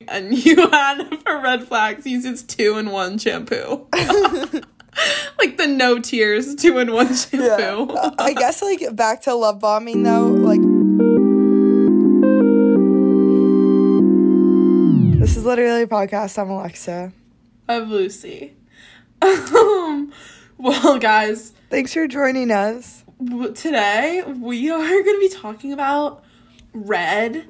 and you had for red flags uses two in one shampoo. like the no tears two in one shampoo. Yeah. I guess like back to love bombing though, like This is literally a podcast. I'm Alexa. I'm Lucy. Um, well, guys, Thanks for joining us. today we are going to be talking about red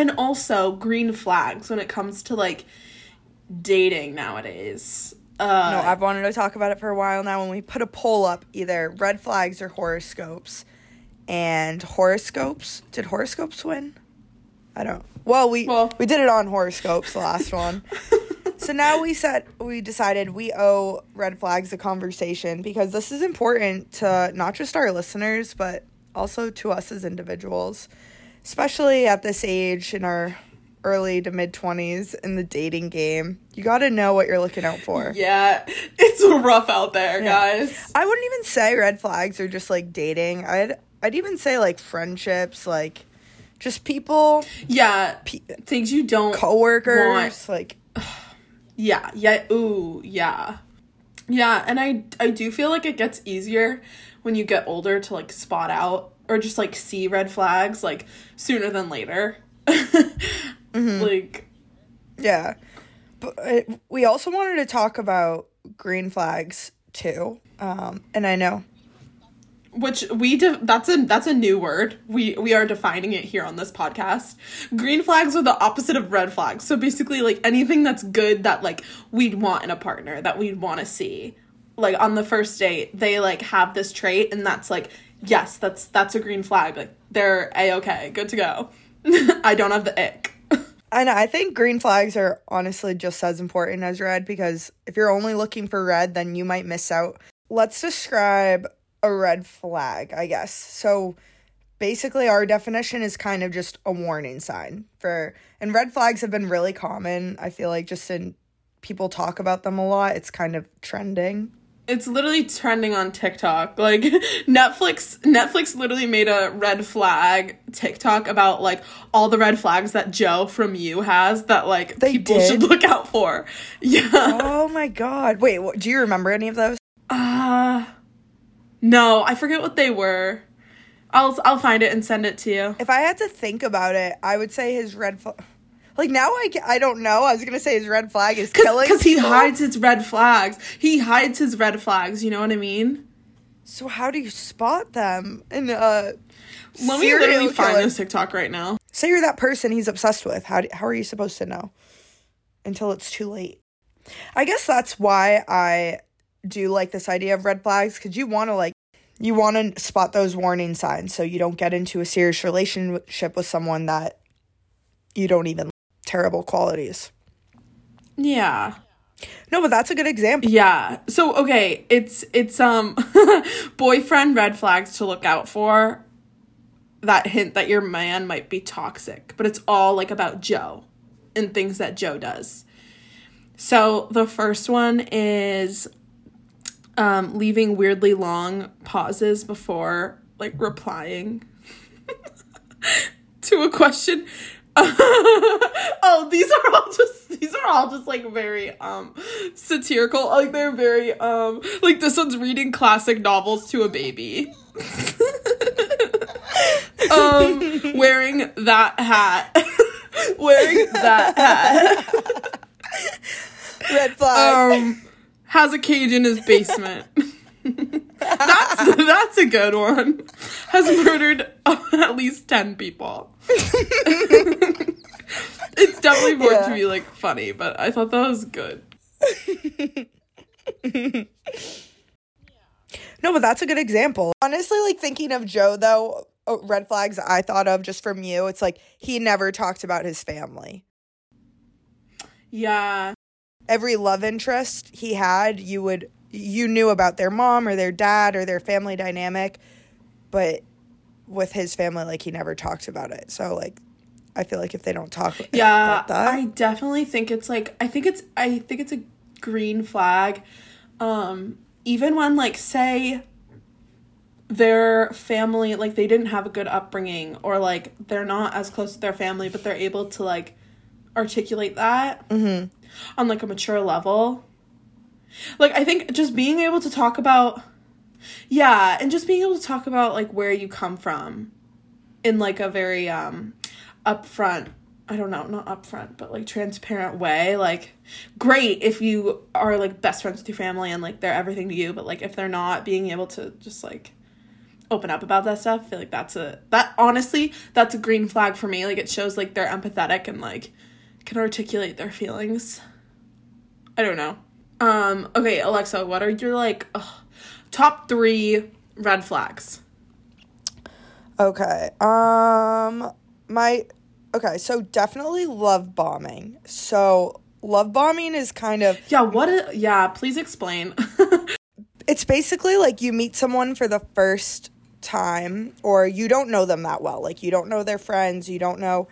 and also green flags when it comes to like dating nowadays. Uh, No, I've wanted to talk about it for a while now. When we put a poll up, either red flags or horoscopes, and horoscopes. Did horoscopes win? I don't. Well, we Well- we did it on horoscopes the last one. So now we said we decided we owe red flags a conversation because this is important to not just our listeners but also to us as individuals, especially at this age in our early to mid 20s in the dating game. You got to know what you're looking out for. yeah, it's rough out there, guys. I wouldn't even say red flags are just like dating. I'd I'd even say like friendships, like just people, Yeah, pe- things you don't coworkers, want. like Yeah, yeah, ooh, yeah. Yeah, and I I do feel like it gets easier when you get older to like spot out or just like see red flags like sooner than later. Like Yeah. But uh, we also wanted to talk about green flags too. Um, and I know. which we de- that's a that's a new word. We we are defining it here on this podcast. Green flags are the opposite of red flags. So basically like anything that's good that like we'd want in a partner, that we'd want to see. Like on the first date, they like have this trait and that's like yes, that's that's a green flag. Like they're a okay, good to go. I don't have the ick. Know. I think green flags are honestly just as important as red because if you're only looking for red, then you might miss out. Let's describe a red flag, I guess. So basically, our definition is kind of just a warning sign for, and red flags have been really common. I feel like just in people talk about them a lot, it's kind of trending. It's literally trending on TikTok. Like Netflix Netflix literally made a red flag TikTok about like all the red flags that Joe from You has that like They people did? should look out for. Yeah. Oh my god. Wait, what, do you remember any of those? Uh No, I forget what they were. I'll I'll find it and send it to you. If I had to think about it, I would say his red flag. Like now, I, I don't know. I was gonna say his red flag is killing Because he hides his red flags. He hides his red flags, you know what I mean? So how do you spot them? And uh, Let me literally find this TikTok right now. Say you're that person he's obsessed with. How do, how are you supposed to know? Until it's too late. I guess that's why I do like this idea of red flags because you want to like you want to spot those warning signs so you don't get into a serious relationship with someone that you don't even terrible qualities. Yeah. No, but that's a good example. Yeah. So okay, it's it's um boyfriend red flags to look out for. That hint that your man might be toxic, but it's all like about Joe and things that Joe does. So the first one is um leaving weirdly long pauses before like replying to a question. oh, these are all just these are all just like very um satirical. Like they're very um like this one's reading classic novels to a baby. um wearing that hat. wearing that hat. Red flag. Um has a cage in his basement. That's that's a good one. Has murdered at least 10 people. it's definitely more Yeah. to be like funny, but I thought that was good. No, but that's a good example. Honestly, like thinking of Joe though, uh, red flags I thought of just from you, it's like he never talked about his family. Yeah. Every love interest he had, you would you knew about their mom or their dad or their family dynamic, but with his family like he never talks about it. So like I feel like if they don't talk Yeah, about that, I definitely think it's like I think it's I think it's a green flag. Um even when like say their family like they didn't have a good upbringing or like they're not as close to their family but they're able to like articulate that on like a mature level. Like I think just being able to talk about yeah, and just being able to talk about like where you come from in like a very um upfront I don't know, not upfront, but like transparent way. Like, great if you are like best friends with your family and like they're everything to you, but like if they're not, being able to just like open up about that stuff, I feel like that's a that honestly, that's a green flag for me. Like it shows like they're empathetic and like can articulate their feelings. I don't know. Um, okay, Alexa, what are your like ugh, top three red flags? Okay. Um my okay, so definitely love bombing. So love bombing is kind of Yeah, what a, yeah, please explain. it's basically like you meet someone for the first time or you don't know them that well. Like you don't know their friends, you don't know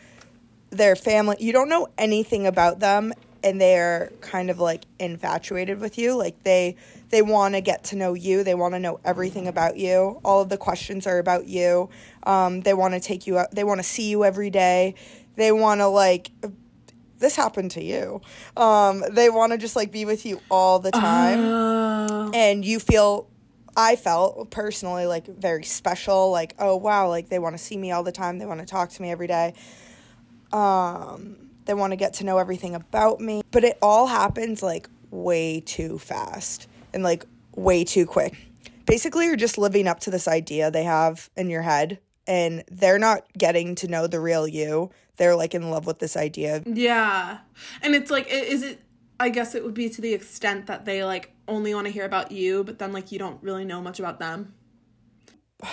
their family, you don't know anything about them and they're kind of like infatuated with you. Like they they want to get to know you. They want to know everything about you. All of the questions are about you. Um, they want to take you out. They want to see you every day. They want to like this happened to you. Um, they want to just like be with you all the time Uh, and you feel i felt personally like very special like oh wow like they want to see me all the time they want to talk to me every day um they want to get to know everything about me but it all happens like way too fast and like way too quick. Basically you're just living up to this idea they have in your head and they're not getting to know the real you. They're like in love with this idea. Yeah. And it's like, is it, I guess it would be to the extent that they like only want to hear about you, but then like you don't really know much about them.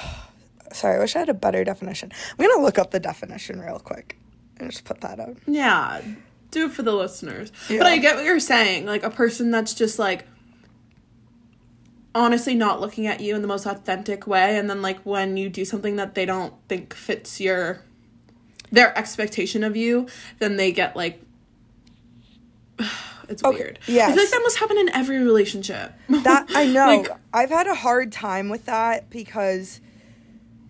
sorry i wish i had a better definition. I'm gonna look up the definition real quick and just put that out Yeah. Do it for the listeners. Yeah. But I get what you're saying. Like a person that's just like honestly not looking at you in the most authentic way. And then like when you do something that they don't think fits your, their expectation of you, then they get like, it's Okay, weird. I yes. feel like that must happen in every relationship. That I know. Like, I've had a hard time with that because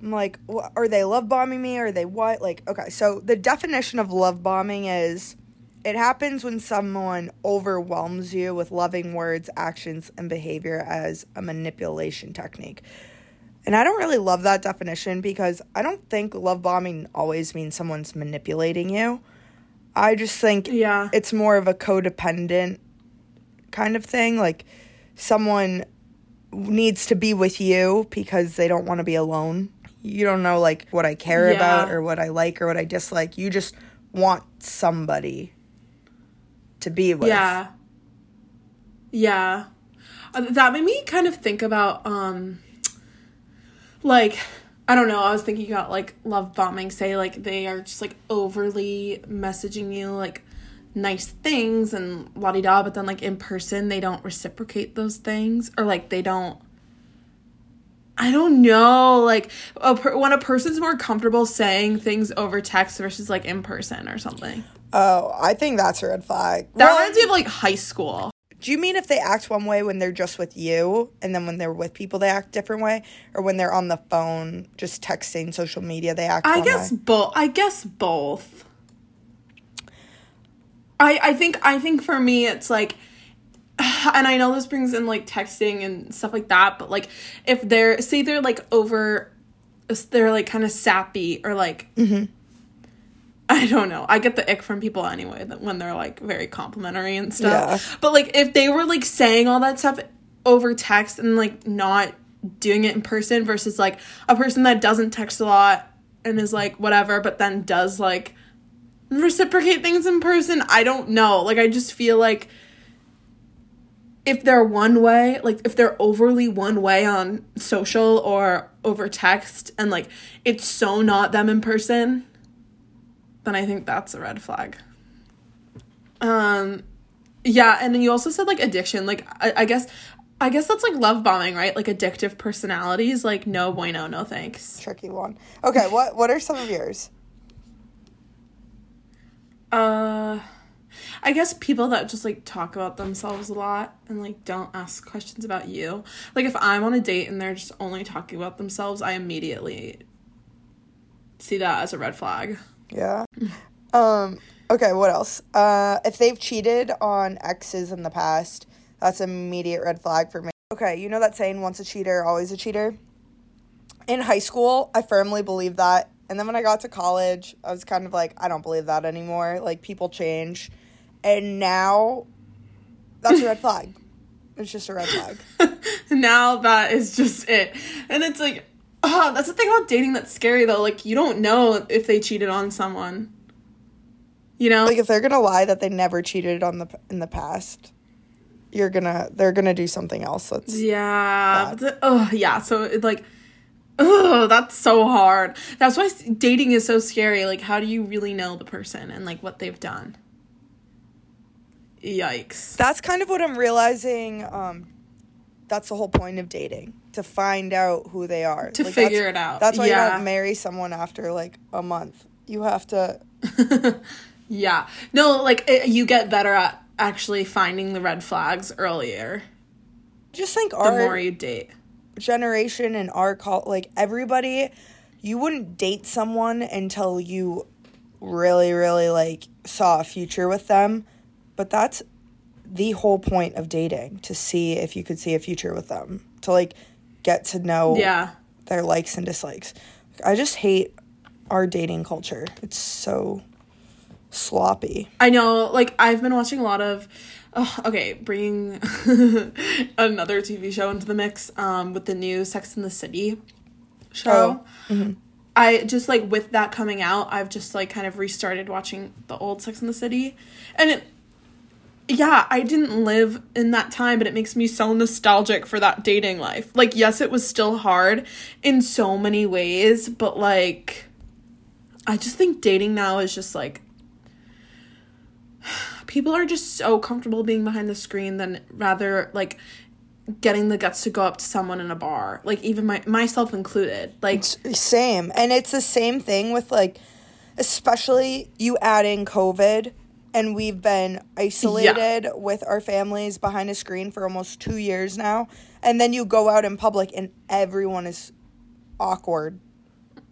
I'm like, wh- are they love bombing me? Are they what? Like, okay, so the definition of love bombing is it happens when someone overwhelms you with loving words, actions, and behavior as a manipulation technique. And I don't really love that definition because I don't think love bombing always means someone's manipulating you. I just think Yeah. it's more of a codependent kind of thing. Like someone needs to be with you because they don't want to be alone. You don't know like what I care Yeah. about or what I like or what I dislike. You just want somebody to be with. Yeah. Yeah. Uh, that made me kind of think about um like I don't know, I was thinking about like love bombing, say like they are just like overly messaging you like nice things and la di da, but then like in person they don't reciprocate those things or like they don't I don't know, like a per- when a person's more comfortable saying things over text versus like in person or something. Oh, I think that's a red flag. That Well, reminds me of like high school. do you mean if they act one way when they're just with you and then when they're with people they act different way or when they're on the phone just texting social media they act I guess both. I guess both. I I think I think for me it's like and I know this brings in like texting and stuff like that, but like if they're say they're like over they're like kind of sappy or like mm-hmm. I don't know. I get the ick from people anyway that when they're like very complimentary and stuff. Yeah. But like if they were like saying all that stuff over text and like not doing it in person versus like a person that doesn't text a lot and is like whatever but then does like reciprocate things in person, I don't know. Like I just feel like if they're one way, like if they're overly one way on social or over text and like it's so not them in person, then I think that's a red flag. Um yeah, and then you also said like addiction. Like I, I guess I guess that's like love bombing, right? Like addictive personalities, like no bueno, no thanks. tricky one. Okay, what what are some of yours? Uh I guess people that just like talk about themselves a lot and like don't ask questions about you. Like if I'm on a date and they're just only talking about themselves, I immediately see that as a red flag. Yeah. Um Okay, what else? Uh, if they've cheated on exes in the past, that's an immediate red flag for me. Okay, you know that saying, once a cheater, always a cheater? In high school, I firmly believed that. And then when I got to college, I was kind of like, I don't believe that anymore. Like, people change. And now, that's a red flag. It's just a red flag. now that is just it. And it's like, oh, that's the thing about dating that's scary though. Like, you don't know if they cheated on someone. You know? Like, if they're gonna lie that they never cheated on the in the past, you're gonna they're gonna do something else. That's yeah. Oh, yeah. So it like, oh, that's so hard. That's why dating is so scary. Like, how do you really know the person and like what they've done? Yikes. That's kind of what I'm realizing. Um, that's the whole point of dating to find out who they are to Like, figure it out. That's why yeah. you don't marry someone after like a month. You have to. yeah. No, like it, you get better at actually finding the red flags earlier. Just think The our more you date. generation and our call like everybody, you wouldn't date someone until you really, really like saw a future with them. But that's the whole point of dating to see if you could see a future with them to like get to know Yeah. their likes and dislikes. I just hate our dating culture. It's so sloppy. I know, like I've been watching a lot of. Oh, okay, bringing another TV show into the mix um, with the new Sex and the City show. I just like with that coming out, I've just like kind of restarted watching the old Sex and the City, and it. Yeah, I didn't live in that time, but it makes me so nostalgic for that dating life. Like, yes, it was still hard in so many ways, but like, I just think dating now is just like people are just so comfortable being behind the screen than rather like getting the guts to go up to someone in a bar like even my myself included like Same. And it's the same thing with like especially you add in COVID and we've been isolated with our families behind a screen for almost 2 years now and then you go out in public and everyone is awkward.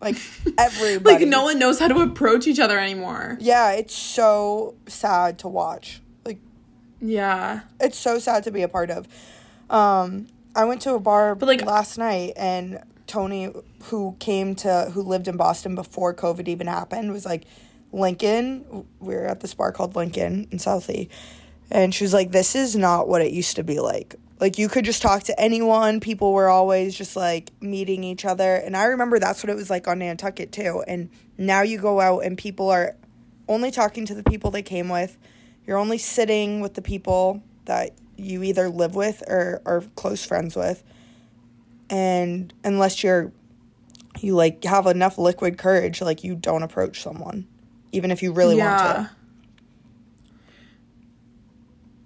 Like everybody. like no one knows how to approach each other anymore Yeah, it's so sad to watch. Like yeah it's so sad to be a part of. Um, I went to a bar But, like- last night, and Tony, who came to who lived in Boston before COVID even happened, was like, Lincoln. We were at this bar called Lincoln in Southie, and she was like, "This is not what it used to be like." Like you could just talk to anyone. People were always just like meeting each other, and I remember that's what it was like on Nantucket too. And now you go out and people are only talking to the people they came with. You're only sitting with the people that you either live with or are close friends with. And unless you're you like have enough liquid courage, like you don't approach someone, even if you really want to.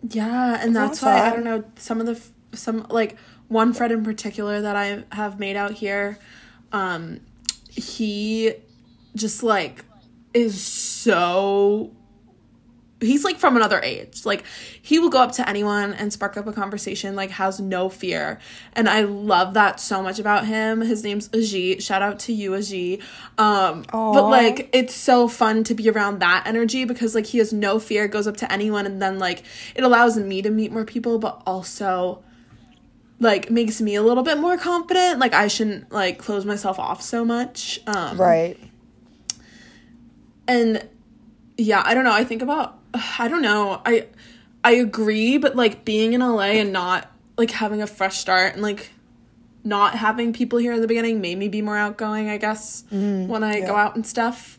Yeah, and that's That's why I don't know some of the some like one friend in particular that I have made out here, um, he just like is so he's like from another age. Like he will go up to anyone and spark up a conversation, like has no fear. And I love that so much about him. His name's Ajit. Shout out to you, Ajit. Um but like it's so fun to be around that energy because like he has no fear, goes up to anyone and then like it allows me to meet more people, but also like makes me a little bit more confident. Like I shouldn't like close myself off so much. Um Right. and yeah i don't know i think about i don't know. I i agree but like being in la and not like having a fresh start and like not having people here in the beginning made me be more outgoing i guess when i go out and stuff.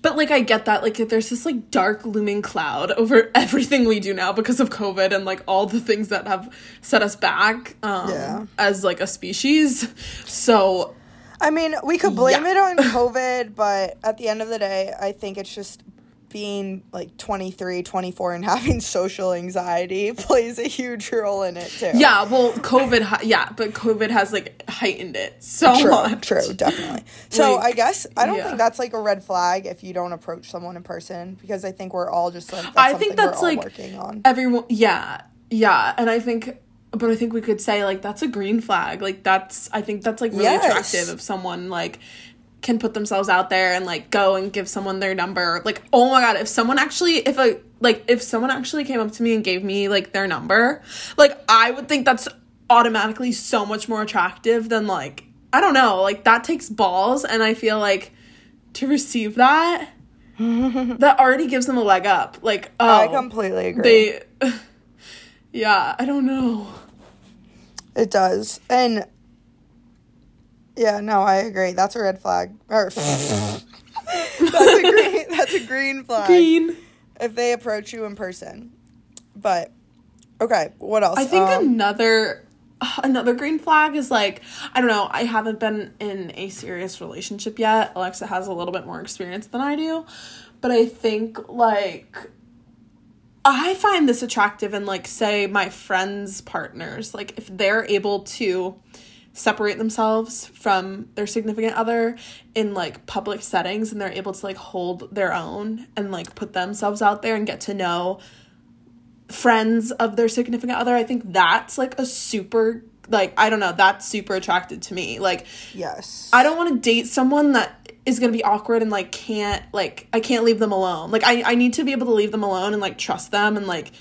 But like i get that like there's this like dark looming cloud over everything we do now because of covid and like all the things that have set us back um Yeah. as like a species. So I mean, we could blame Yeah. it on COVID, but at the end of the day, I think it's just being like 23, 24 and having social anxiety plays a huge role in it too. yeah well covid yeah but covid has like heightened it so True, much true, definitely. So Like, I guess I don't yeah. think that's like a red flag if you don't approach someone in person because I think we're all just like that's I think that's like working on. everyone yeah yeah and i think but i think we could say like that's a green flag like that's i think that's like really Yes. attractive if someone like can put themselves out there and like go and give someone their number. Like, oh my god, if someone actually if a like if someone actually came up to me and gave me like their number, like I would think that's automatically so much more attractive than like I don't know, like that takes balls and I feel like to receive that that already gives them a leg up. Like, oh, I completely agree. They Yeah, I don't know. It does. And yeah, no, I agree. That's a red flag. Or, that's a green that's a green flag. Green. If they approach you in person. But okay, what else? I think Um, another another green flag is like I don't know. I haven't been in a serious relationship yet. Alexa has a little bit more experience than I do, but I think like I find this attractive in like say my friends' partners. Like if they're able to separate themselves from their significant other in like public settings and they're able to like hold their own and like put themselves out there and get to know friends of their significant other. I think that's like a super like i don't know that's super attracted to me. Like yes. i don't want to date someone that is going to be awkward and like can't like i can't leave them alone. Like I, I need to be able to leave them alone and like trust them and like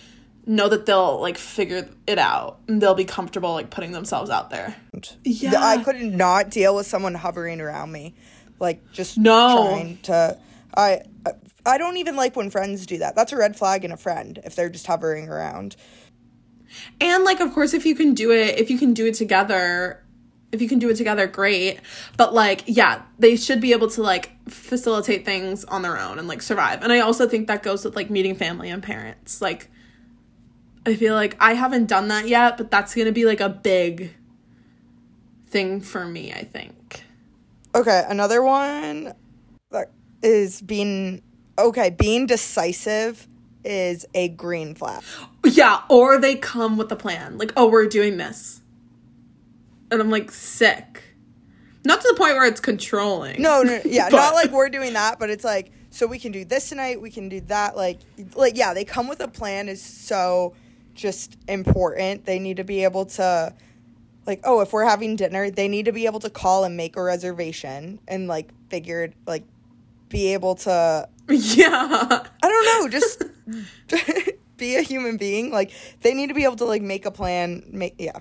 know that they'll like figure it out and they'll be comfortable like putting themselves out there yeah I could not deal with someone hovering around me. Like just No. trying to I I don't even like when friends do that. That's a red flag in a friend if they're just hovering around. And like of course if you can do it if you can do it together if you can do it together great but like yeah they should be able to like facilitate things on their own and like survive and i also think that goes with like meeting family and parents like i feel like i haven't done that yet but that's gonna be like a big thing for me i think Okay, another one that is being okay, being decisive is a green flag. yeah or they come with a plan like oh we're doing this and i'm like sick not to the point where it's controlling No, no, yeah, not like we're doing that, but it's like so we can do this tonight, we can do that. Like, like yeah, they come with a plan is so just important. They need to be able to, like, oh, if we're having dinner, they need to be able to call and make a reservation and like figure it, like, be able to, yeah I don't know, just be a human being. Like, they need to be able to like make a plan. Make yeah,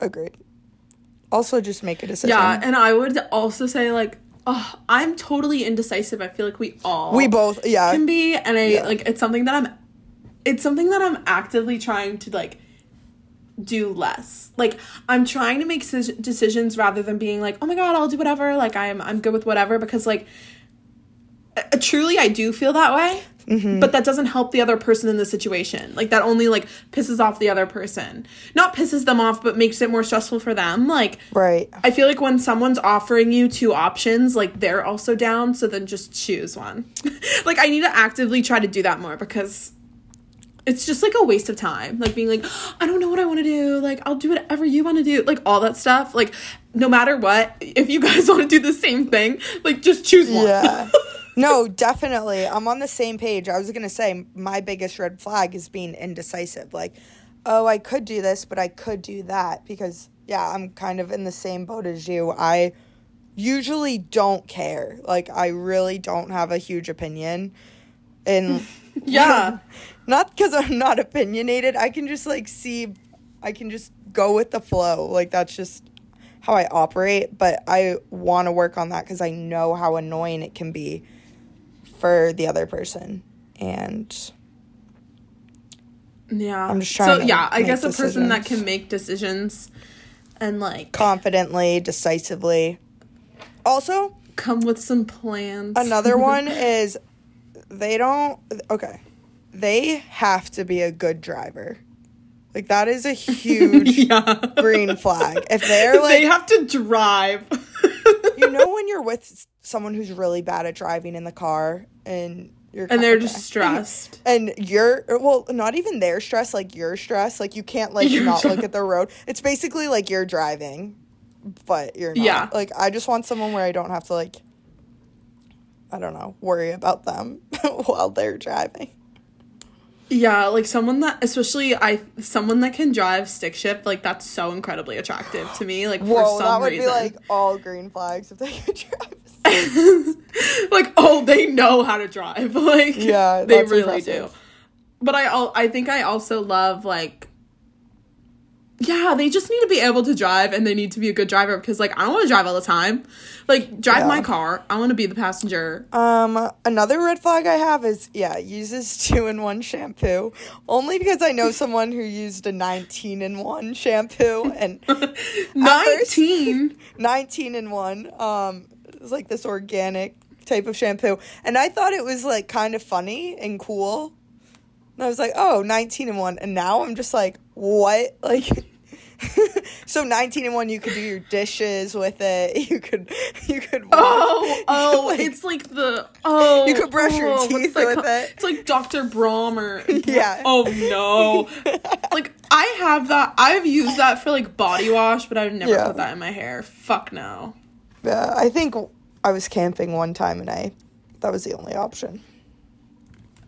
agreed. Also, just make a decision. Yeah, and I would also say like, oh, I'm totally indecisive. I feel like we all we both yeah can be, and I Yeah. like it's something that I'm, it's something that I'm actively trying to like do less. Like I'm trying to make decisions rather than being like, oh my god, I'll do whatever. Like I'm I'm good with whatever because like. uh, Truly, I do feel that way, Mm-hmm. but that doesn't help the other person in the situation. Like that only like pisses off the other person. Not pisses them off, but makes it more stressful for them. Like right. I feel like when someone's offering you two options, like they're also down, so then just choose one. like I need to actively try to do that more because it's just like a waste of time. Like being like, I don't know what I want to do. Like I'll do whatever you want to do. Like all that stuff. Like no matter what, if you guys want to do the same thing, like just choose one. Yeah. No, definitely. I'm on the same page. I was going to say my biggest red flag is being indecisive. Like, oh, I could do this, but I could do that because yeah, I'm kind of in the same boat as you. I usually don't care. Like I really don't have a huge opinion. And yeah. Not cuz I'm not opinionated. I can just like see I can just go with the flow. Like that's just how I operate, but I want to work on that cuz I know how annoying it can be for the other person. And Yeah. I'm just So trying to yeah, I guess a person that can make decisions and like confidently, decisively. Also, come with some plans. Another one is they don't okay. They have to be a good driver. Like that is a huge yeah. green flag. If they're like they have to drive. you know when you're with someone who's really bad at driving in the car and you're and they're just stressed. and you're well not even their stress like you're stressed like you can't like You're not dri- look at the road it's basically like you're driving but you're not Yeah. like i just want someone where i don't have to like i don't know worry about them while they're driving Yeah, like someone that especially I someone that can drive stick shift, like that's so incredibly attractive to me. Like for whoa some that would reason. be like all green flags if they could drive like oh they know how to drive like Yeah, they really impressive. do but i i think i also love like yeah they just need to be able to drive and they need to be a good driver because like i don't want to drive all the time like drive Yeah. my car i want to be the passenger Um, another red flag I have is yeah, uses two in one shampoo. Only because I know someone who used a nineteen in one shampoo and 19 nineteen in one. Um, it was like this organic type of shampoo, and I thought it was like kind of funny and cool. And I was like, oh, 19 and one, and now I'm just like, what? Like. so 19 and one you could do your dishes with it you could you could Oh, oh, like- it's like the oh. You could brush your oh, what's teeth with called? it. It's like Dr. Bronner or Yeah. Oh no! like I have that. I've used that for like body wash, but I've never Yeah. put that in my hair. Fuck no. Yeah, I think I was camping one time and I that was the only option.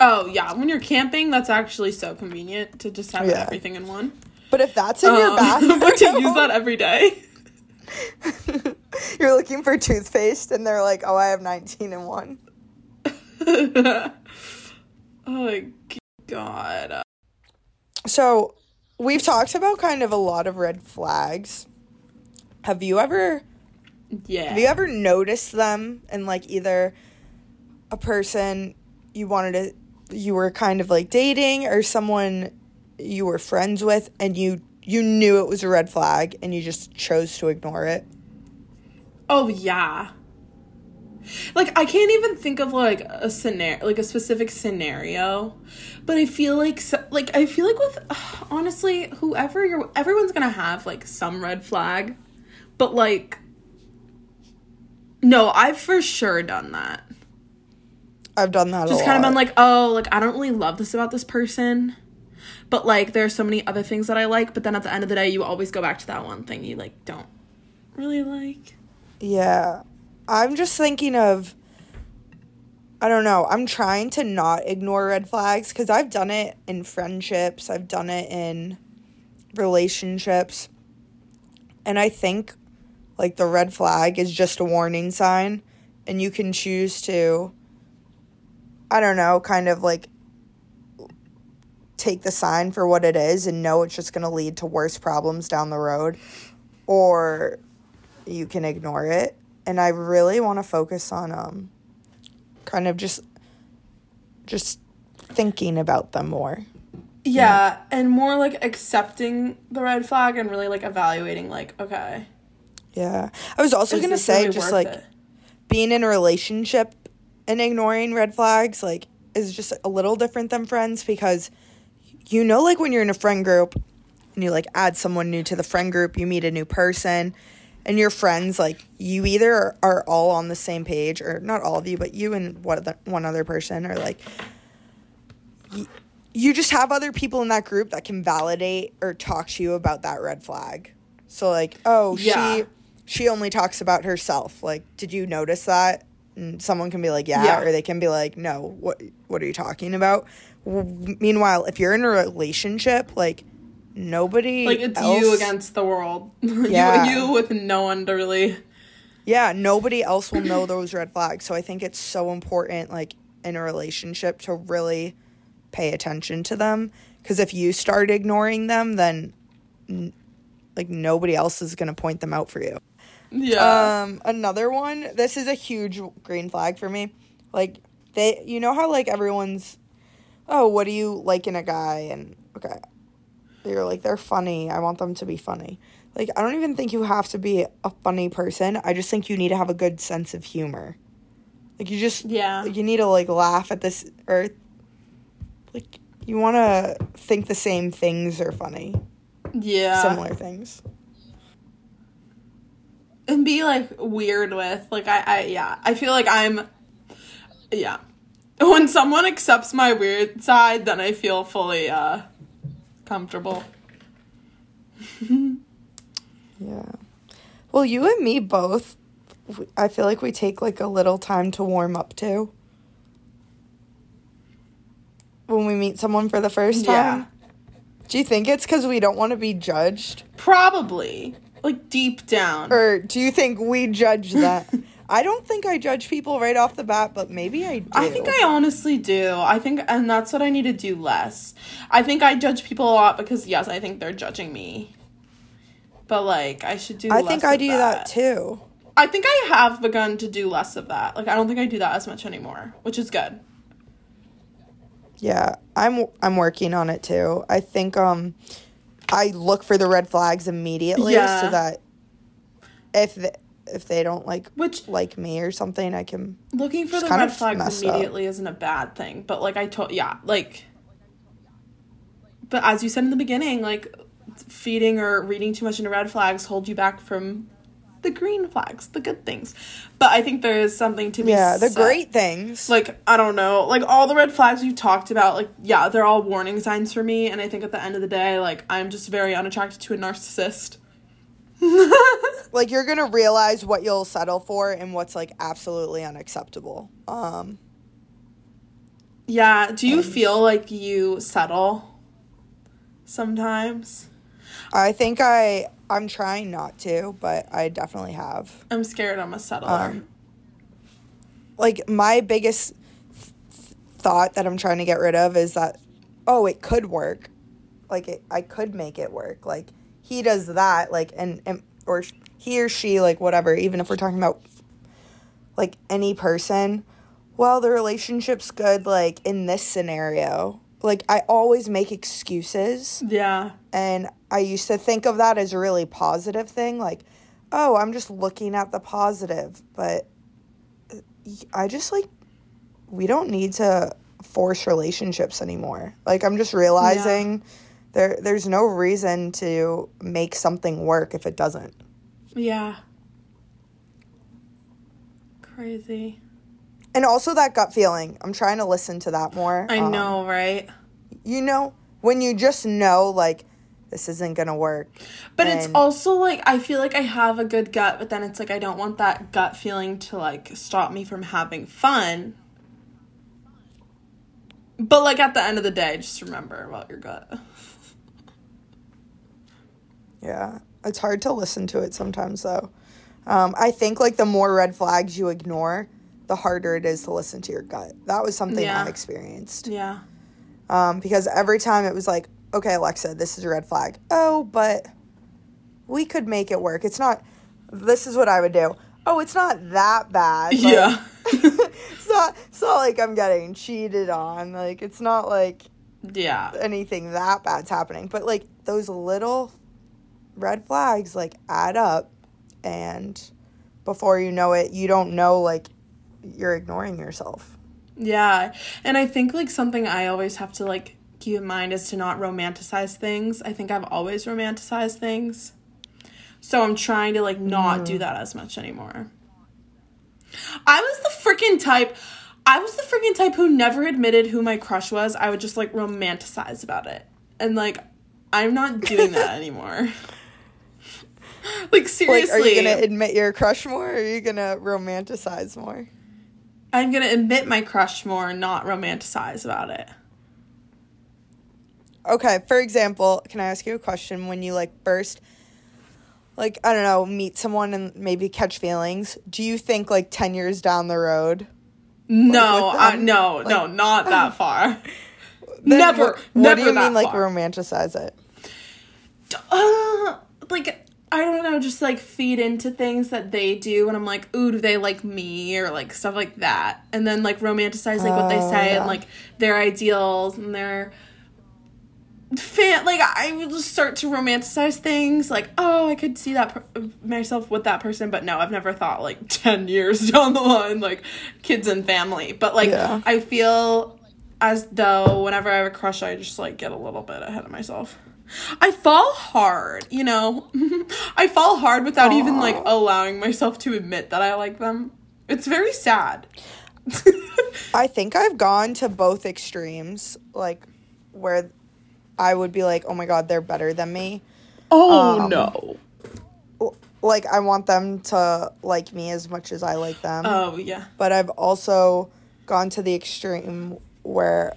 Oh yeah, when you're camping, that's actually so convenient to just have Yeah. everything in one. But if that's in your Um, bathroom, but to use that every day. you're looking for toothpaste and they're like, "Oh, I have 19 in one." oh my god. So, we've talked about kind of a lot of red flags. Have you ever Yeah. have you ever noticed them in like either a person you wanted to you were kind of like dating or someone you were friends with and you you knew it was a red flag and you just chose to ignore it? Oh yeah. Like I can't even think of like a scenario, like a specific scenario, but I feel like so, like I feel like with honestly, whoever you're, everyone's gonna have like some red flag, but like, no, I've for sure done that. I've done that Just kind of been like, oh, like I don't really love this about this person, but like there are so many other things that I like, but then at the end of the day, you always go back to that one thing you like don't really like. Yeah. I'm just thinking of I don't know. I'm trying to not ignore red flags cuz I've done it in friendships, I've done it in relationships. And I think like the red flag is just a warning sign and you can choose to I don't know, kind of like take the sign for what it is and know it's just going to lead to worse problems down the road or you can ignore it and i really want to focus on um kind of just just thinking about them more Yeah, and more like accepting the red flag and really like evaluating like, okay. yeah i was also going to say really just like it? being in a relationship and ignoring red flags like is just a little different than friends because you know like when you're in a friend group and you like add someone new to the friend group you meet a new person and your friends like you either are all on the same page or not all of you but you and one other, one other person are like y- you just have other people in that group that can validate or talk to you about that red flag. So like oh Yeah. she she only talks about herself. Like did you notice that and someone can be like yeah, Yeah. or they can be like no what what are you talking about W- meanwhile if you're in a relationship like nobody Like it's else- you against the world. Yeah. you you with no one to really yeah nobody else will know those red flags so i think it's so important like in a relationship to really pay attention to them because if you start ignoring them then n- like nobody else is going to point them out for you Yeah. um another one this is a huge green flag for me. Like they you know how like everyone's oh what do you like in a guy? And okay. You're like they're funny. I want them to be funny. Like i don't even think you have to be a funny person. I just think you need to have a good sense of humor. Like you just Yeah. like, you need to like laugh at this or like you want to think the same things are funny. Yeah. similar things and be like weird with like I, I yeah i feel like i'm yeah when someone accepts my weird side then i feel fully uh comfortable Yeah. Well, you and me both, I feel like we take like a little time to warm up to. When we meet someone for the first Yeah. time. Do you think it's because we don't want to be judged? probably like deep down Or do you think we judge that? I don't think I judge people right off the bat, but maybe I do. I think I honestly do. I think, and that's what I need to do less. I think I judge people a lot because, yes, I think they're judging me. But, like, I should do I think I do that. too. I think I have begun to do less of that. Like, I don't think I do that as much anymore, which is good. Yeah, I'm I'm working on it too. I think um I look for the red flags immediately Yeah. so that if the, if they don't like Which like me or something, I can looking for the red flags messed up. immediately isn't a bad thing. But, like, I told, yeah, like, but as you said in the beginning, like, feeding or reading too much into red flags hold you back from the green flags, the good things. But I think there is something to be Yeah, the said- great things. like I don't know, like all the red flags we've talked about, like yeah, they're all warning signs for me, and I think at the end of the day, like I'm just very unattracted to a narcissist. like you're going to realize what you'll settle for and what's like absolutely unacceptable. Um yeah, do you feel like you settle sometimes? I think I I'm trying not to, but I definitely have. I'm scared I'm a settler. Um, like my biggest th- thought that I'm trying to get rid of is that oh it could work like it, I could make it work like he does that like and, and or he or she like whatever even if we're talking about like any person well the relationship's good like in this scenario like I always make excuses yeah, and I used to think of that as a really positive thing. Like, oh, I'm just looking at the positive. But uh, I just like, we don't need to force relationships anymore. Like, I'm just realizing there there's no reason to make something work if it doesn't. yeah. Crazy. And also that gut feeling. I'm trying to listen to that more. I Um, know, right? You know, when you just know, like, this isn't going to work. But it's also like I feel like I have a good gut, but then it's like I don't want that gut feeling to like stop me from having fun. But like at the end of the day, just remember about your gut. Yeah, it's hard to listen to it sometimes, though. Um, I think like the more red flags you ignore, the harder it is to listen to your gut. That was something Yeah. I experienced. Yeah. Um, because every time it was like, okay, Alexa, this is a red flag. Oh, but we could make it work. It's not. This is what I would do. Oh, it's not that bad. Yeah. it's not. It's not like I'm getting cheated on. Like it's not like yeah. anything that bad's happening. But like those little red flags like add up and before you know it, you don't know like you're ignoring yourself. Yeah. And I think like something I always have to like keep in mind is to not romanticize things. I think I've always romanticized things. So I'm trying to like not do mm-hmm. that as much anymore. I was the freaking type I was the freaking type who never admitted who my crush was. I would just like romanticize about it. And like I'm not doing that anymore. like seriously. Like are you going to admit your crush more or are you going to romanticize more? I'm gonna admit my crush more, not romanticize about it. Okay, for example, can I ask you a question when you like first like I don't know, meet someone and maybe catch feelings, do you think like 10 years down the road No, I, them, no, no, not that far. never, what, what never do you mean like romanticize it? Uh, like I don't know, just like feed into things that they do, and I'm like, ooh, do they like me or like stuff like that, and then like romanticize like what they Oh, say yeah. and like their ideals and their fan. Like I would just start to romanticize things, like oh, I could see that per- myself with that person, but no, I've never thought like ten years down the line, like kids and family. But like Yeah. I feel as though whenever I have a crush, I just like get a little bit ahead of myself. I fall hard, you know. I fall hard without even like allowing myself to admit that I like them. It's very sad. I think I've gone to both extremes, like where I would be like, "Oh my god, they're better than me." oh Um, no. Like I want them to like me as much as I like them. Oh yeah. but I've also gone to the extreme where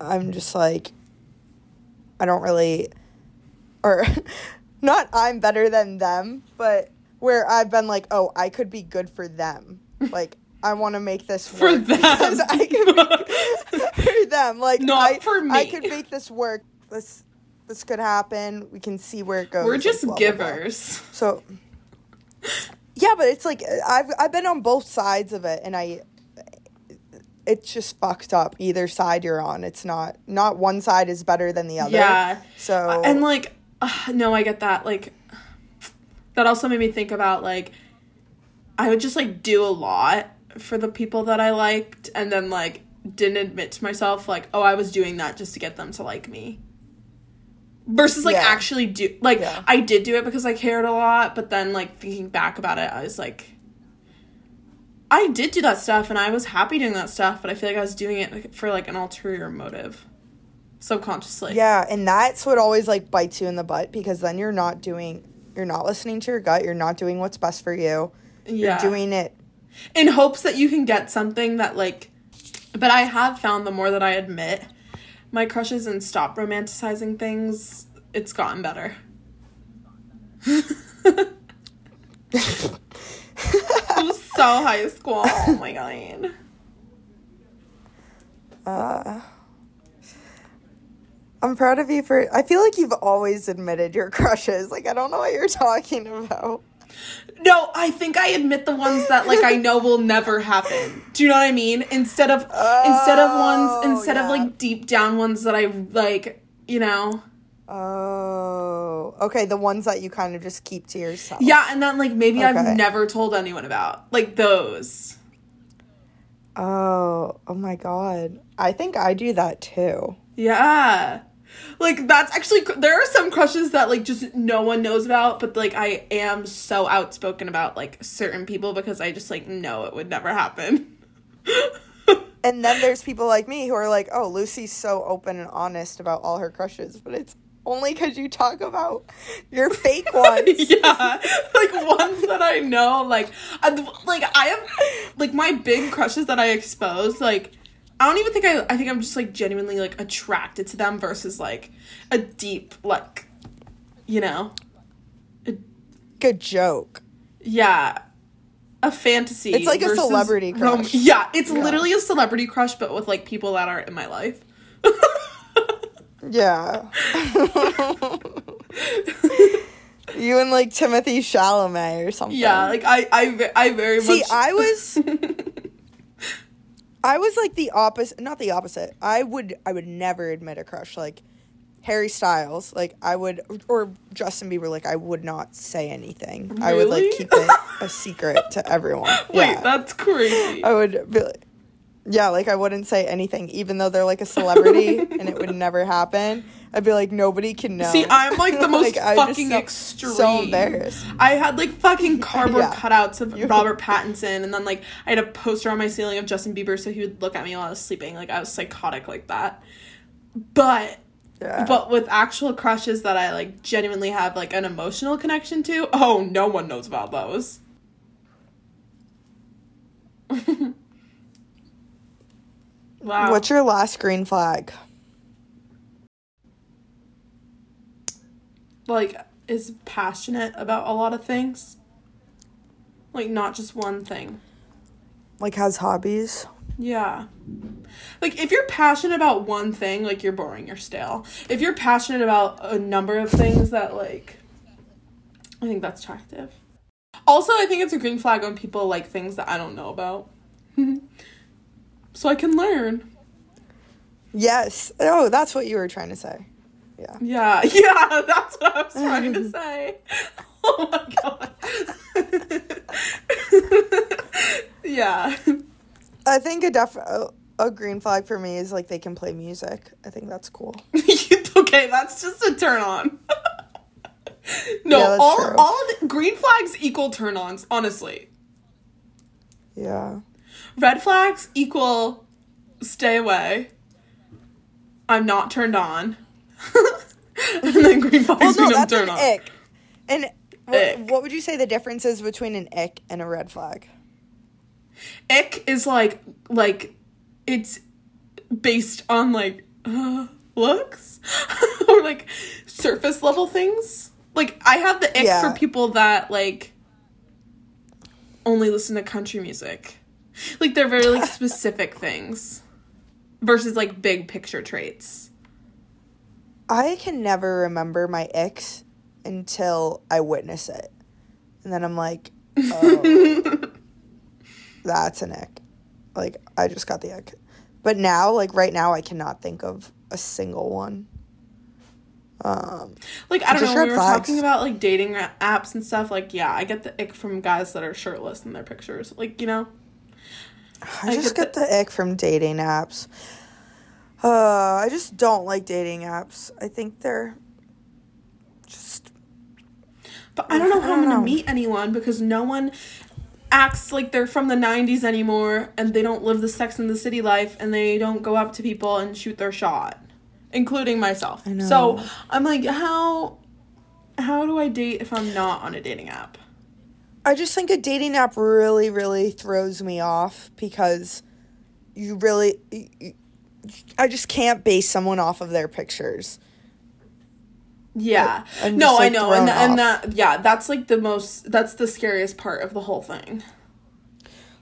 I'm just like I don't really or not I'm better than them, but where I've been like, oh, I could be good for them. Like, I want to make this For them. because I could make, for them. Like, Not I, for I could make this work. This this could happen. We can see where it goes. We're like, just blah, blah, blah. givers. So, yeah, but it's like I've I've been on both sides of it, and I. It's just fucked up. Either side you're on, it's not not one side is better than the other. Yeah. So And like, uh, no, I get that. Like, that also made me think about like, I would just like do a lot for the people that I liked, and then like didn't admit to myself like, oh, I was doing that just to get them to like me. Versus like Yeah. actually do like Yeah. I did do it because I cared a lot, but then like thinking back about it, I was like. I did do that stuff and I was happy doing that stuff, but I feel like I was doing it for like an ulterior motive. Subconsciously. Yeah, and that's what always like bites you in the butt because then you're not doing you're not listening to your gut, you're not doing what's best for you. Yeah. You're doing it in hopes that you can get something that like but i have found the more that i admit my crushes and stop romanticizing things it's gotten better it was so high school. Oh my god. Uh I'm proud of you for I feel like you've always admitted your crushes. Like I don't know what you're talking about. no i think i admit the ones that like i know will never happen. Do you know what i mean? Instead of instead of ones Oh, instead of like deep down ones that i like you know Oh, okay. The ones that you kind of just keep to yourself. Yeah, and then like maybe Okay. I've never told anyone about. Like those. Oh, oh my god. I think I do that too. Yeah. Like that's actually there are some crushes that like just no one knows about, but like I am so outspoken about like certain people because I just like know it would never happen. And then there's people like me who are like, "Oh, Lucy's so open and honest about all her crushes," but it's only because you talk about your fake ones. yeah, like ones that I know, like, I, like I have, like my big crushes that I expose, like, I don't even think I, I think I'm just like genuinely like attracted to them versus like a deep like, you know, Good joke. yeah, a fantasy. It's like a celebrity rom- crush. yeah, it's Yeah. literally a celebrity crush, but with like people that aren't in my life. Yeah. you and like Timothée Chalamet or something. yeah, like I, I, I very See, much. I was I was like the opposite, not the opposite. I would I would never admit a crush like Harry Styles. Like I would or Justin Bieber like I would not say anything. I would like keep it a secret to everyone. Wait, yeah. that's crazy. I would be like yeah, like I wouldn't say anything, even though they're like a celebrity and it would never happen. I'd be like, nobody can know. See, I'm like the most Like, fucking so- extreme. so embarrassed. I had like fucking cardboard Yeah. cutouts of You- Robert Pattinson, and then like I had a poster on my ceiling of Justin Bieber, so he would look at me while I was sleeping. Like I was psychotic like that. But Yeah. but with actual crushes that I like genuinely have like an emotional connection to, oh, no one knows about those. Wow. What's your last green flag? like is passionate about a lot of things. Like not just one thing. Like has hobbies? Yeah. Like if you're passionate about one thing, like you're boring, you're stale. If you're passionate about a number of things that like I think that's attractive. Also, I think it's a green flag when people like things that I don't know about. So I can learn. Yes. Oh, that's what you were trying to say. Yeah. Yeah, yeah, that's what I was trying to say. Oh my god. yeah. I think a def a, a green flag for me is like they can play music. I think that's cool. okay, that's just a turn on. no, Yeah, all true. all of the, green flags equal turn ons, honestly. Yeah. Red flags equal stay away. I'm not turned on. and then green flags Well, no, mean I'm that's an turned on. ick. And what, what would you say the difference is between an ick and a red flag? ick is like like it's based on like uh, looks or like surface level things like i have the ick Yeah. for people that like only listen to country music. Like they're very like specific things versus like big picture traits. I can never remember my ex until I witness it. And then I'm like, oh, that's an ick. Like, I just got the ick. But now, like, right now, I cannot think of a single one. Um, Like I don't know, we were flags. talking about like dating apps and stuff. Like yeah, I get the ick from guys that are shirtless in their pictures. Like you know, I, I just get get the ick from dating apps. Uh, I just don't like dating apps. I think they're just but I don't know I how don't I'm gonna meet anyone because no one acts like they're from the 90s anymore and they don't live the Sex and the City life and they don't go up to people and shoot their shot including myself I know. so i'm like how how do i date if i'm not on a dating app I just think a dating app really, really throws me off because you really. you- I just can't base someone off of their pictures. yeah I'm no just, i know and, thrown and that yeah that's like the most that's the scariest part of the whole thing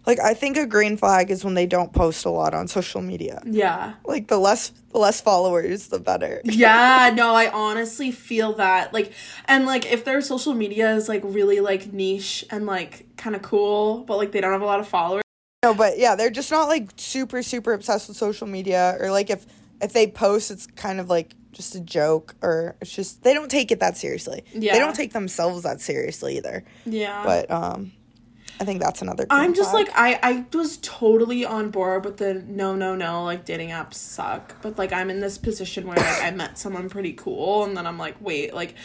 Like I think a green flag is when they don't post a lot on social media. yeah Like the less the less followers, the better. yeah no i honestly feel that like and like if their social media is like really like niche and like kind of cool but like they don't have a lot of followers No, but yeah, they're just not like super super obsessed with social media or like if if they post it's kind of like just a joke or it's just they don't take it that seriously. Yeah. They don't take themselves that seriously either. yeah But um I think that's another I'm just flag. like I I was totally on board with the no no no like dating apps suck. But like I'm in this position where like I met someone pretty cool and then I'm like wait like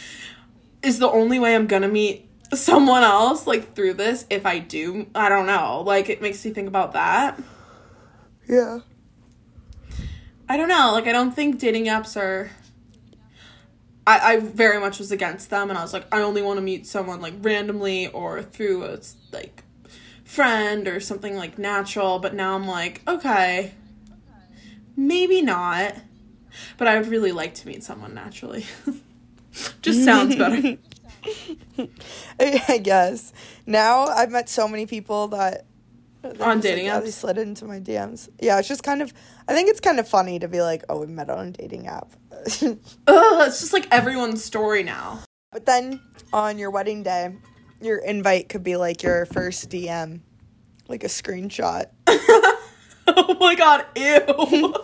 is the only way I'm gonna meet someone else like through this if I do? I don't know. Like it makes me think about that. Yeah. I don't know. Like I don't think dating apps are I, I very much was against them and I was like I only want to meet someone like randomly or through a like friend or something like natural but now I'm like okay maybe not but I would really like to meet someone naturally just sounds better I guess. Now I've met so many people that On dating yeah, They apps? slid into my DMs. Yeah, it's just kind of. I think it's kind of funny to be like, "Oh, we met on a dating app," Ugh, it's just like everyone's story now but then on your wedding day, your invite could be like your first DM, like a screenshot. oh my god ew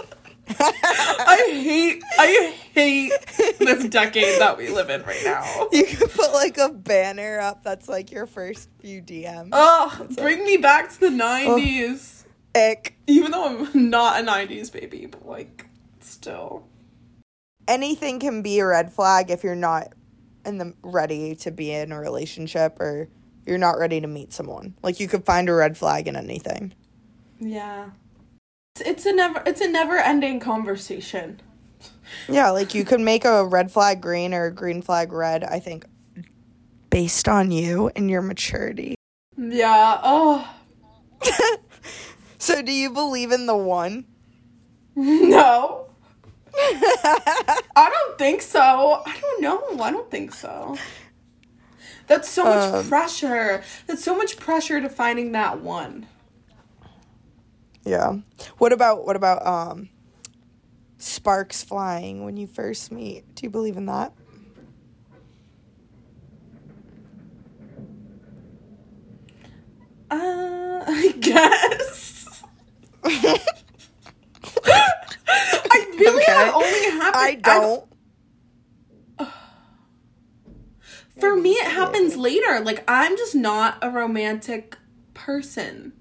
I hate I hate this decade that we live in right now. You could put like a banner up that's like your first few DMs. Ugh, bring me back to the 90s. Ick. Even though I'm not a 90s baby, but like, still. Anything can be a red flag if you're not in the ready to be in a relationship or you're not ready to meet someone. Like you could find a red flag in anything. Yeah. It's, it's a never it's a never ending conversation. Yeah, like you could make a red flag green or a green flag red, I think based on you and your maturity. Yeah. Oh. So do you believe in the one? No. I don't think so. I don't know. I don't think so. That's so much Um, pressure. That's so much pressure to finding that one. Yeah. What about what about um sparks flying when you first meet? Do you believe in that? Uh, I guess. I really Okay. have only happened. I don't. For me, it happens later. Like I'm just not a romantic person.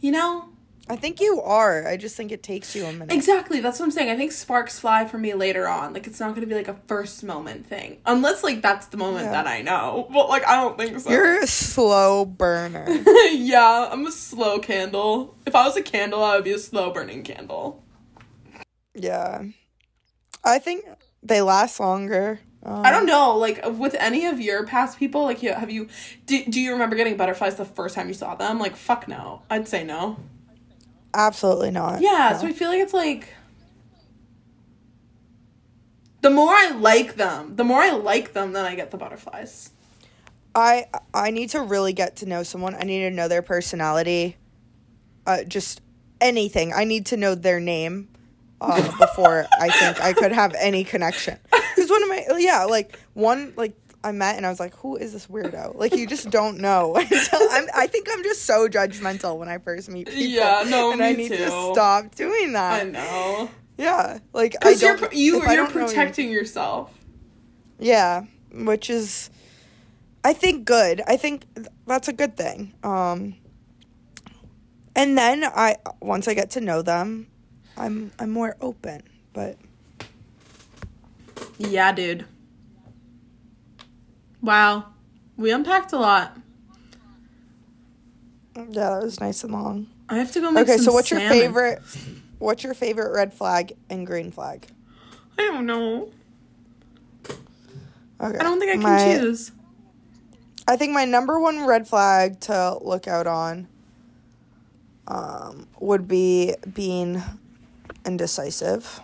You know? I think you are. I just think it takes you a minute. Exactly. That's what I'm saying. I think sparks fly for me later on. Like it's not going to be like a first moment thing, unless like that's the moment Yeah. that I know. But like I don't think so. You're a slow burner. yeah, I'm a slow candle. If I was a candle, I would be a slow burning candle. Yeah. I think they last longer. Um, I don't know, like with any of your past people, like you, have you do, do you remember getting butterflies the first time you saw them? Like fuck no. I'd say no. Absolutely not. Yeah, No. so I feel like it's like the more I like them, the more I like them, then I get the butterflies. I I need to really get to know someone. I need to know their personality. Uh, just anything. I need to know their name uh, before I think I could have any connection. Because one of my yeah, like one like I met and I was like, who is this weirdo? Like you just don't know. I'm, I think I'm just so judgmental when I first meet people. Yeah, no, and me I need too. to stop doing that. I know. Yeah, like I Because you're don't. you if I you're you- protecting yourself. Yeah, which is, I think, good. I think that's a good thing. Um, and then I once I get to know them, I'm I'm more open. But Yeah, dude. Wow. We unpacked a lot. yeah, that was nice and long. I have to go make Okay, some so what's your favorite? What's your favorite red flag and green flag? I don't know. Okay, I don't think I can my- choose. I think my number one red flag to look out on um, would be being indecisive.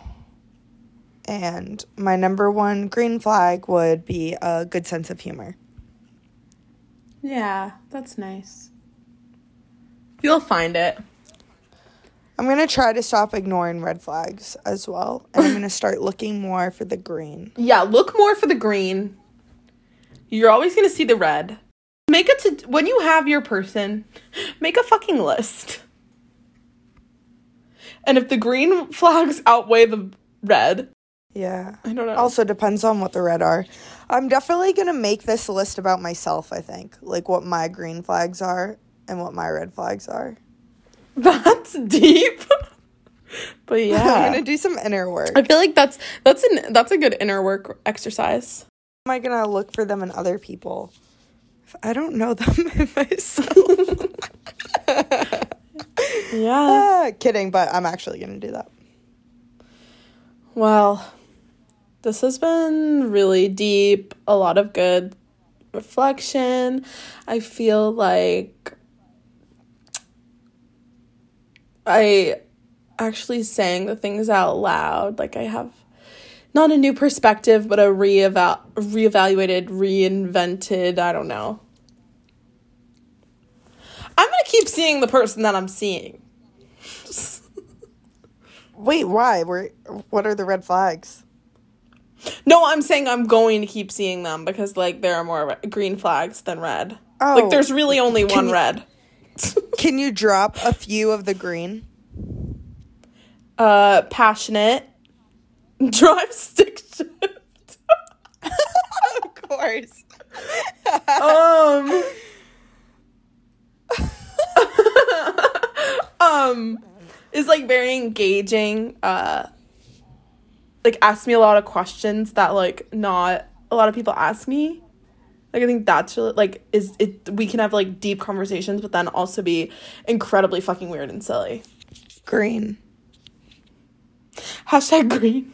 And my number one green flag would be a good sense of humor. Yeah, that's nice. You'll find it. I'm going to try to stop ignoring red flags as well. And I'm going to start looking more for the green. Yeah, look more for the green. You're always gonna see the red. Make it to when you have your person, make a fucking list. And if the green flags outweigh the red, Yeah. I don't know. Also depends on what the red are. I'm definitely going to make this list about myself, I think. Like what my green flags are and what my red flags are. that's deep. but yeah. I'm gonna do some inner work. I feel like that's that's an that's a good inner work exercise. Am I gonna look for them in other people? I don't know them in myself. Yeah. ah, kidding, but I'm actually gonna do that. Well, this has been really deep, a lot of good reflection. I feel like I actually saying the things out loud, like I have not a new perspective, but a reeval reevaluated, reinvented, I don't know. Keep seeing the person that I'm seeing. Wait, why? Where? What are the red flags? No, I'm saying I'm going to keep seeing them because like there are more re- green flags than red. Oh, like there's really only one you- red. Can you drop a few of the green? Uh, passionate, drive stick shift. of course. um, um, is like very engaging. Uh, like asks me a lot of questions that like not a lot of people ask me. Like I think that's really like is it we can have like deep conversations, but then also be incredibly fucking weird and silly. Green. Hashtag green.